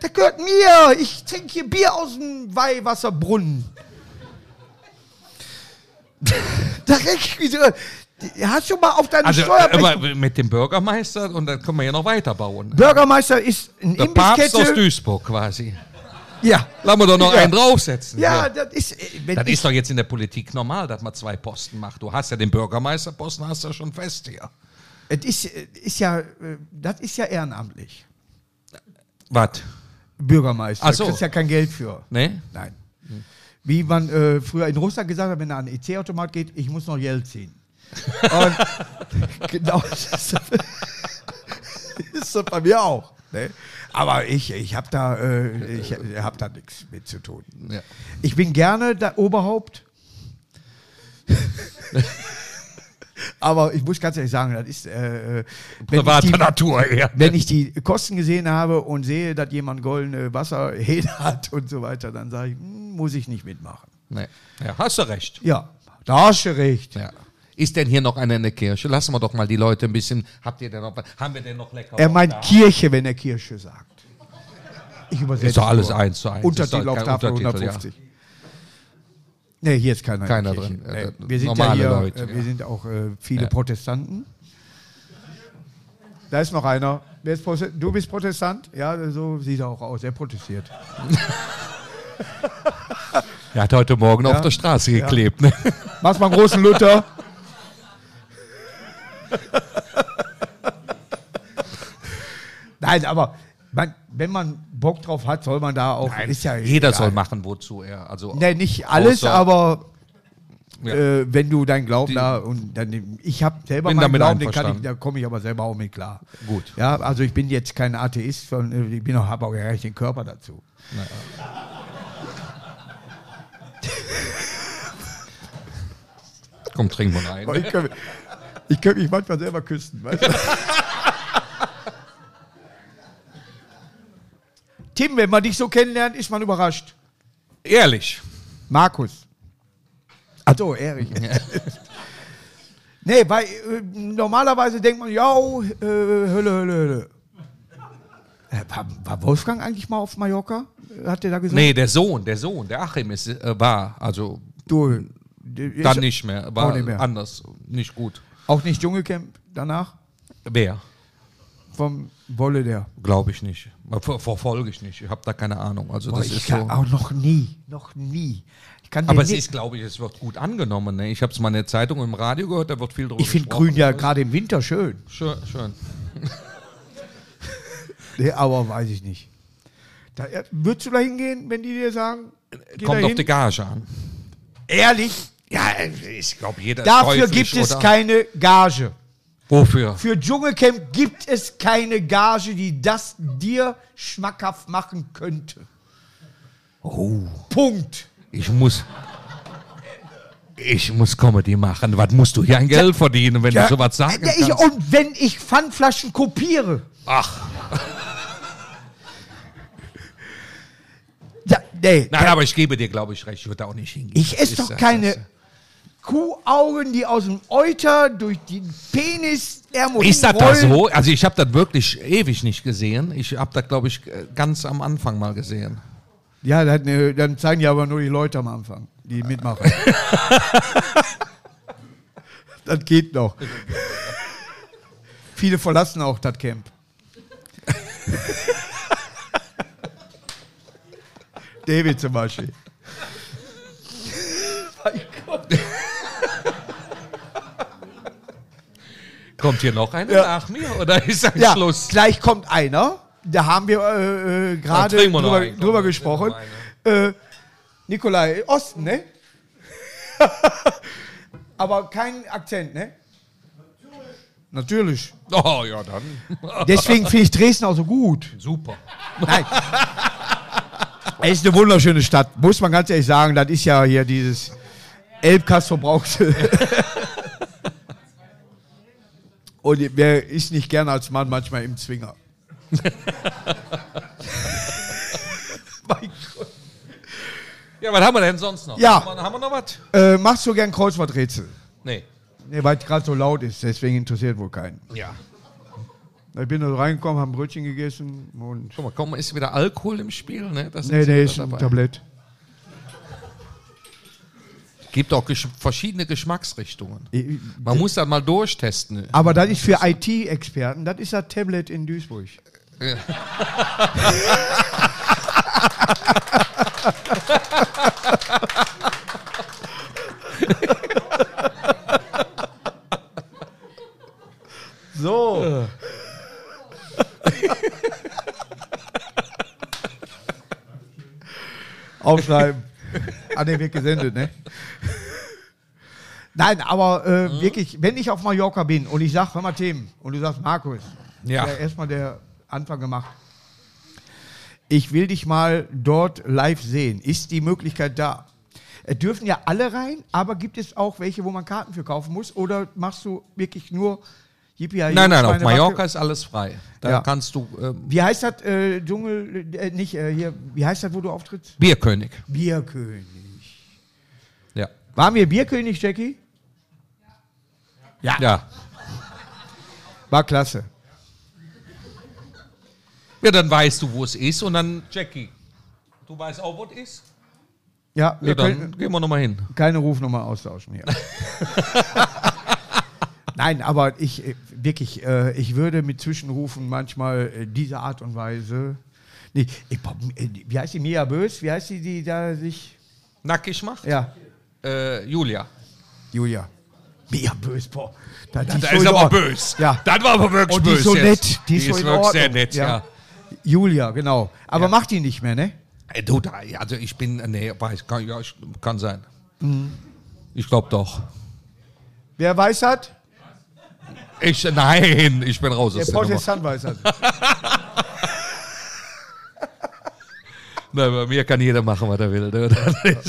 Das gehört mir. Ich trinke hier Bier aus dem Weihwasserbrunnen. da reg ich mich so. Hast du mal auf deine Also, Steuerrechnung... mit dem Bürgermeister und dann können wir ja noch weiterbauen. Bürgermeister ist ein Der Papst aus. Duisburg quasi. Ja. Lassen wir doch noch Ja. einen draufsetzen. Ja, Ja. das ist... äh, Das ist doch jetzt in der Politik normal, dass man zwei Posten macht. Du hast ja den Bürgermeisterposten, hast du ja schon fest hier. es ist, äh, ist ja, äh, das ist ja ehrenamtlich. Was? Bürgermeister. Ach Da so. kriegst ja kein Geld für. Ne? Nein. Wie man äh, früher in Russland gesagt hat, wenn er an den EC-Automat geht, ich muss noch Geld ziehen. Und [laughs] genau das ist, das bei mir auch. Ne? Aber ich, ich habe da, äh, ich hab da nichts mit zu tun. Ja. Ich bin gerne der Oberhaupt. Aber ich muss ganz ehrlich sagen, das ist äh, äh, wenn ich Privater die- Natur eher. wenn ich die Kosten gesehen habe und sehe, dass jemand goldene Wasserhähne [laughs] hat und so weiter, dann sage ich, hm, muss ich nicht mitmachen. Nee. Ja, hast du recht. Ja, da hast du recht. Ja. Ist denn hier noch einer in der Kirche? Lassen wir doch mal die Leute ein bisschen. Habt ihr denn noch? Haben wir denn noch lecker? Er meint? Kirche, wenn er Kirche sagt. Ich übersetze. Ist doch alles nur. eins zu eins. Untertitel auf Tafel Untertitel, 150. Nee, hier ist keiner. Keiner drin. Nee, wir sind ja normale hier, Leute, äh, wir ja. sind auch äh, viele Ja. Protestanten. Da ist noch einer. Ist du bist Protestant? Ja, so sieht er auch aus. Er protestiert. [laughs] Er hat heute Morgen auf der Straße geklebt. Ne? Mach's mal einen großen Luther. Nein, aber man, wenn man Bock drauf hat, soll man da auch. ist ja Jeder egal. soll machen, wozu er. Also, Nee, nicht alles, aber Ja. äh, wenn du deinen Glauben Die- da und dann, ich habe selber meinen Glauben, den kann ich, da komme ich aber selber auch mit klar. Gut. Ja, also ich bin jetzt kein Atheist, sondern ich bin auch, habe auch gar nicht den Körper dazu. komm, trink mal rein. [laughs] Ich könnte ich könnte mich manchmal selber küssen. Weißt du? [laughs] Tim, wenn man dich so kennenlernt, ist man überrascht. Ehrlich. Markus. Ach so, Erich. nee, weil äh, normalerweise denkt man, ja, äh, Hölle, Hölle, Hölle. Äh, war, war Wolfgang eigentlich mal auf Mallorca? Hat der da gesagt? Nee, der Sohn, der Sohn, der Achim ist, äh, war, also Du, dann nicht mehr, war nicht mehr. anders, nicht gut. Auch nicht Dschungelcamp danach? Wer? Vom Wolle der. Glaube ich nicht. Ver verfolge ich nicht. Ich habe da keine Ahnung. Also Boah, das ich ist so. auch noch nie, noch nie. Aber es ist, glaube ich, es wird gut angenommen. Ne? Ich habe es mal in der Zeitung im Radio gehört, da wird viel drüber ich finde. Grün ja gerade im Winter schön. Schön, schön. [laughs] Nee, aber weiß ich nicht. Da, würdest du da hingehen, wenn die dir sagen, Kommt auf die Gage an. Ehrlich? Ja, ich glaube, jeder Dafür käuflich, gibt es oder? keine Gage. Wofür? Für Dschungelcamp gibt es keine Gage, die das dir schmackhaft machen könnte. Oh, Punkt. ich muss. Ich muss Comedy machen. Was musst du hier ein Geld verdienen, wenn du sowas sagen Ja, ich, kannst? und wenn ich Pfandflaschen kopiere. Ach, Ja, nee, nein, aber ich gebe dir, glaube ich, recht. Ich würde da auch nicht hingehen. ich esse ist doch keine das- Kuhaugen, die aus dem Euter durch den Penis Ist das da so? Also ich habe das wirklich ewig nicht gesehen. Ich habe das, glaube ich, ganz am Anfang mal gesehen. Ja, das, ne, dann zeigen die aber nur die Leute am Anfang, die mitmachen. [laughs] das geht noch. Viele verlassen auch das Camp. [laughs] David zum Beispiel. Kommt hier noch einer Ja. nach mir oder ist ein Ja, Schluss? gleich kommt einer. Da haben wir äh, äh, gerade drüber, einen. Drüber trinken gesprochen. Äh, Nikolai Osten, ne? [laughs] Aber kein Akzent, ne? Natürlich. Oh ja, dann. [laughs] Deswegen finde ich Dresden auch so gut. Super. Nein. Es ist eine wunderschöne Stadt, muss man ganz ehrlich sagen. Das ist ja hier dieses Elbkast-verbrauchte. [laughs] Und wer ist nicht gerne als Mann manchmal im Zwinger? [laughs] mein Gott. Ja, was haben wir denn sonst noch? Ja. Haben wir, haben wir noch was? Äh, machst du gern Kreuzworträtsel? Nee. Nee, weil es gerade so laut ist, deswegen interessiert wohl keinen. Ja. Ich bin da reingekommen, habe ein Brötchen gegessen und. Guck mal, komm, ist wieder Alkohol im Spiel, ne? Das Nee, nee, ist ein dabei. Tablett. Gibt auch gesch verschiedene Geschmacksrichtungen. Ich- Man muss das mal durchtesten. Aber das ist für IT-Experten, das ist das Tablet in Duisburg. [laughs] so. [laughs] Aufschreiben. Ah, der wird gesendet, ne? Nein, aber äh, wirklich, wenn ich auf Mallorca bin und ich sage, hör mal Themen, und du sagst, Markus, Ja. ja. erstmal der Anfang gemacht. Ich will dich mal dort live sehen. Ist die Möglichkeit da? Äh, dürfen ja alle rein, aber gibt es auch welche, wo man Karten für kaufen muss? Oder machst du wirklich nur Yippie Nein, nein, auf Schweine, Mallorca ist alles frei. Da Ja. kannst du ähm, Wie heißt das, äh, Dschungel, äh, nicht äh, hier, wie heißt das, wo du auftrittst? Bierkönig. Bierkönig. Waren wir Bierkönig, Jackie? Ja. Ja. War klasse. Ja, dann weißt du, wo es ist und dann Jackie. Du weißt auch, wo es ist? Ja, wir Ja, dann können gehen wir nochmal hin. keine Rufnummer austauschen hier. [laughs] Nein, aber ich äh, wirklich, äh, ich würde mit Zwischenrufen manchmal äh, diese Art und Weise. Nee, ich, wie heißt die Mia Bös? Wie heißt die, die da sich. Nackig macht? Ja, Äh, Julia. Julia. Mia Bös, boah. Da, die Das so ist aber Ordnung. bös. Ja. Das war aber wirklich Und die bös. ist so jetzt. nett. Die ist, so in wirklich sehr nett, ja. Julia, genau. Aber macht die nicht mehr, ne? Ey, Du, da, also ich bin, nee, weiß, kann, ja, ich, kann sein. Mhm. Ich glaube doch. Wer weiß hat? Ich, nein, ich bin raus Der. Protestant weiß hat. [laughs] Nein, bei mir kann jeder machen, was er will. ne? [laughs]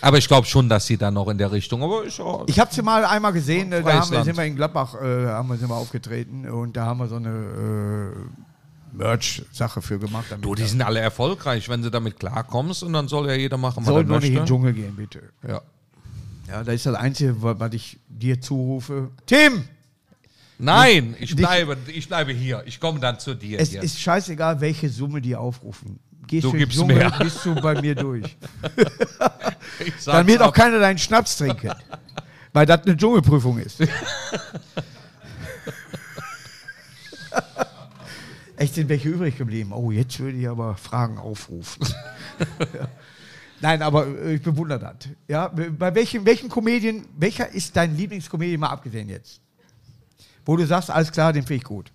Aber ich glaube schon, dass sie dann noch in der Richtung, aber ich, Ich habe sie mal einmal gesehen, äh, da haben wir, sind wir in Gladbach äh, haben wir, sind wir aufgetreten und da haben wir so eine äh, Merch-Sache für gemacht. Du, die sind alle erfolgreich, wenn sie damit klarkommst und dann soll ja jeder machen, was soll er nur nicht in den möchte. Dschungel gehen, bitte. Ja. Ja, das ist das Einzige, wa- was ich dir zurufe. Tim, Nein, ich Nicht- bleibe, ich bleibe hier. Ich komme dann zu dir. es hier. ist scheißegal, welche Summe die aufrufen. Gehst Du du gibst Dschungel, mehr. bist du bei mir durch. [laughs] Dann wird auch ab. keiner deinen Schnaps trinken. weil das eine Dschungelprüfung ist. Echt sind welche übrig geblieben. Oh, jetzt würde ich aber Fragen aufrufen. Ja. [laughs] Nein, aber äh, ich bewundere das. Ja, bei welchem, welchen Comedian, welcher ist dein Lieblingscomedian mal abgesehen jetzt? Wo du sagst, alles klar, den finde ich gut.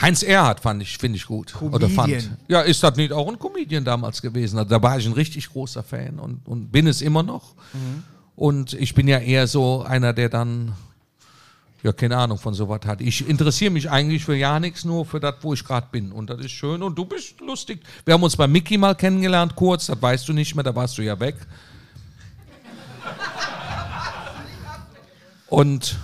Heinz Erhardt fand ich, finde ich gut. Oder fand. Comedian. Ja, ist das nicht auch ein Comedian damals gewesen? Also, da war ich ein richtig großer Fan und, und bin es immer noch. Mhm. Und ich bin ja eher so einer, der dann, ja, keine Ahnung von sowas hat. Ich interessiere mich eigentlich für ja nichts, nur für das, wo ich gerade bin. Und das ist schön. Und du bist lustig. Wir haben uns bei Mickey mal kennengelernt, kurz. Das weißt du nicht mehr, da warst du ja weg. Und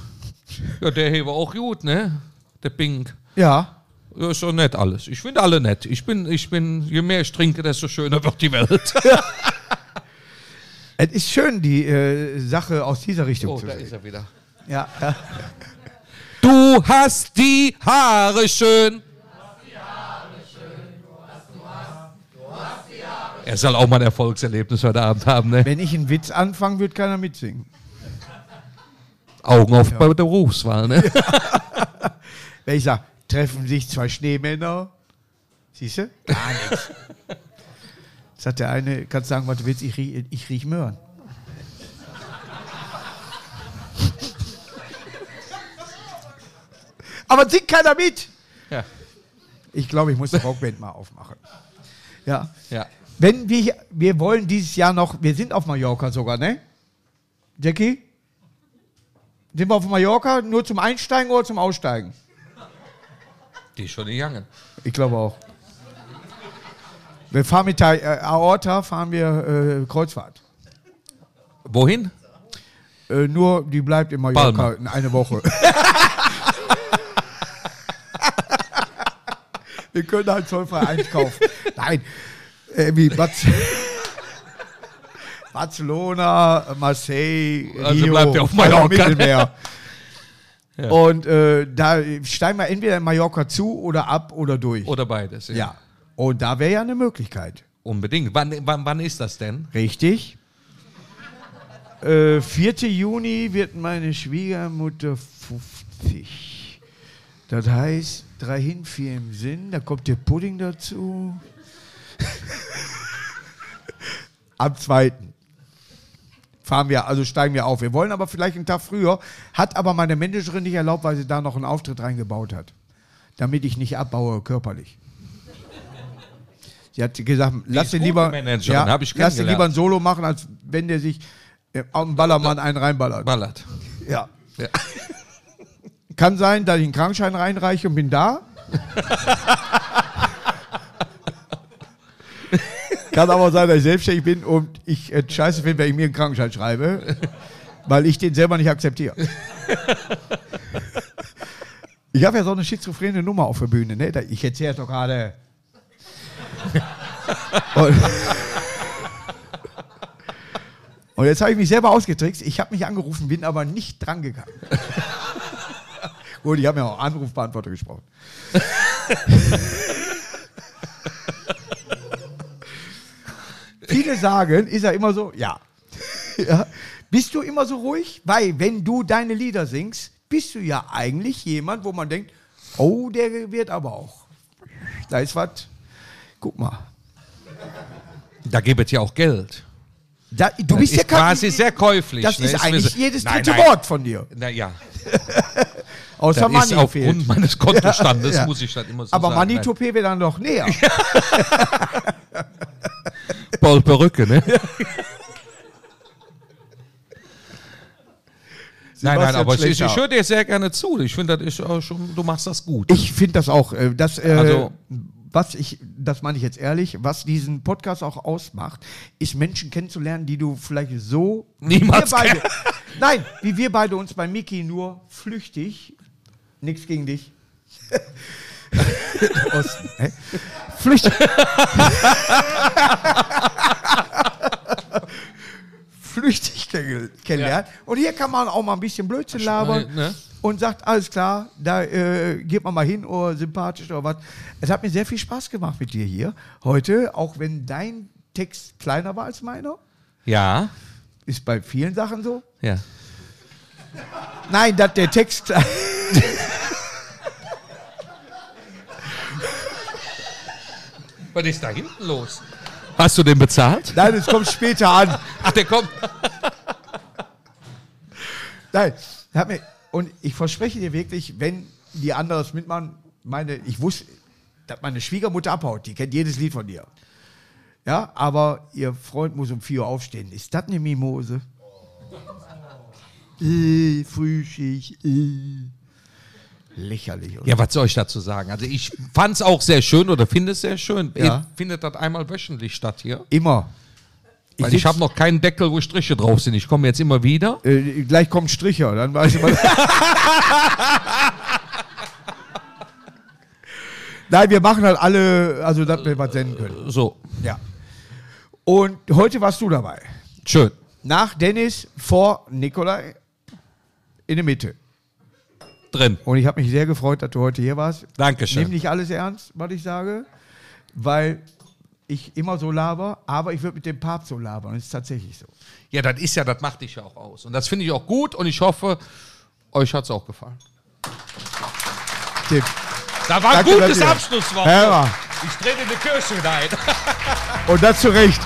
ja, der hier war auch gut, ne? Der Pink. Ja. Ja, ist doch nett alles. Ich finde alle nett. Ich bin, ich bin, je mehr ich trinke, desto schöner wird die Welt. [laughs] [laughs] Es ist schön, die äh, Sache aus dieser Richtung Oh, zu da sehen. ist er wieder. Ja, ja. Du hast die Haare schön. Er soll auch mal ein Erfolgserlebnis heute Abend haben, ne? Wenn ich einen Witz anfange, wird keiner mitsingen. Augen auf bei der Berufswahl, ne? [laughs] Wenn ich sage, treffen sich zwei Schneemänner, siehst du? Gar nichts. [laughs] Sagt der eine, kannst sagen, was du willst, ich riech, ich riech Möhren. [laughs] Aber singt keiner mit. Ja. Ich glaube, ich muss die Rockband mal aufmachen. Ja. ja. Wenn wir, wir wollen dieses Jahr noch, wir sind auf Mallorca sogar, ne? Jackie? Sind wir auf Mallorca nur zum Einsteigen oder zum Aussteigen? Die ist schon gegangen. Ich glaube auch. Wir fahren mit der äh, Aorta, fahren wir äh, Kreuzfahrt. Wohin? Äh, nur, die bleibt in Mallorca Palma. in eine Woche. [laughs] wir können halt zollfrei einkaufen. Nein, wie Barz [laughs] Barcelona, Marseille, Also Rio, bleibt ihr auf Mallorca. Mittelmeer. Ja. Und äh, da steigen wir entweder in Mallorca zu oder ab oder durch. Oder beides? ja. Und da wäre ja eine Möglichkeit. Unbedingt. Wann, wann, wann ist das denn? Richtig. Äh, 4. Juni wird meine Schwiegermutter 50. Das heißt, drei hin, vier im Sinn. Da kommt der Pudding dazu. [laughs] Am 2. fahren wir, also steigen wir auf. Wir wollen aber vielleicht einen Tag früher. Hat aber meine Managerin nicht erlaubt, weil sie da noch einen Auftritt reingebaut hat. Damit ich nicht abbaue körperlich. Sie hat gesagt, lass den lieber, ich lass den lieber ein Solo machen, als wenn der sich äh, auf den Ballermann einen reinballert. Ballert. Ja. Ja. Kann sein, dass ich einen Krankenschein reinreiche und bin da. [laughs] Kann aber sein, dass ich selbstständig bin und ich äh, scheiße finde, wenn ich mir einen Krankenschein schreibe, weil ich den selber nicht akzeptiere. Ich habe ja so eine schizophrene Nummer auf der Bühne. Ne? Ich erzähle doch gerade. Und, und jetzt habe ich mich selber ausgetrickst. Ich habe mich angerufen, bin aber nicht drangegangen. Gut, ich habe ja auch Anrufbeantworter gesprochen. Viele sagen, ist er immer so, ja. [laughs] ja. Bist du immer so ruhig? Weil, wenn du deine Lieder singst, bist du ja eigentlich jemand, wo man denkt, oh, der wird aber auch. Da ist was. Guck mal. Da gibt es ja auch Geld. Da, du bist ist ja quasi sehr käuflich. Das ne? ist eigentlich so- jedes dritte nein. Wort von dir. Naja, [laughs] Außer das ist Money aufgrund fehlt. meines [laughs] Kontostandes, Ja. muss ich das immer so Aber sagen. Money Toupet wäre dann noch näher. Nein. Paul Perücke, ne? [laughs] nein, nein, aber ich, ich höre dir sehr gerne zu. Ich finde, das ist auch schon, du machst das gut. Ich finde das auch. äh, Das, äh, Also- was ich, das meine ich jetzt ehrlich, was diesen Podcast auch ausmacht, ist Menschen kennenzulernen, die du vielleicht so Niemals wir beide, [laughs] Nein, wie wir beide uns bei Miki nur flüchtig, nichts gegen dich. Osten, hä? Flüchtig. flüchtig kenn- kennenlernen. Und hier kann man auch mal ein bisschen Blödsinn labern ne? und sagt, alles klar, da äh, geht man mal hin oder sympathisch oder was. Es hat mir sehr viel Spaß gemacht mit dir hier heute, auch wenn dein Text kleiner war als meiner. Ja, Ist bei vielen Sachen so. ja. Nein, dass der Text. [laughs] [laughs] Was ist da hinten los? Hast du den bezahlt? Nein, es kommt später an. Ach, der kommt. Nein, hat mir, und ich verspreche dir wirklich, wenn die anderen das mitmachen, meine, ich wusste, dass meine Schwiegermutter abhaut, die kennt jedes Lied von dir. Ja, aber ihr Freund muss um 4 Uhr aufstehen. Ist das eine Mimose? Äh, Frühschicht, äh. Lächerlich, oder? Ja, was soll ich dazu sagen? Also ich fand es auch sehr schön oder finde es sehr schön. Ja. Findet das einmal wöchentlich statt hier? Immer. Weil sitz- ich habe noch keinen Deckel, wo Striche drauf sind. Ich komme jetzt immer wieder. Äh, gleich kommt Stricher, dann weiß ich mal. [laughs] Nein, wir machen halt alle, also dass wir was senden können. So, Ja. Und heute warst du dabei. schön. nach Dennis vor Nikolai in der Mitte. Drin. Und ich habe mich sehr gefreut, dass du heute hier warst. Dankeschön. Nimm nicht alles ernst, was ich sage, weil ich immer so laber, aber ich würde mit dem Papst so labern. Das ist tatsächlich so. Ja, das ist ja, das macht dich ja auch aus. Und das finde ich auch gut und ich hoffe, euch hat es auch gefallen. Tim. Da war ein Danke, gutes. Abschlusswort. Ich trete in die Kirche hinein. [laughs] Und das zu Recht.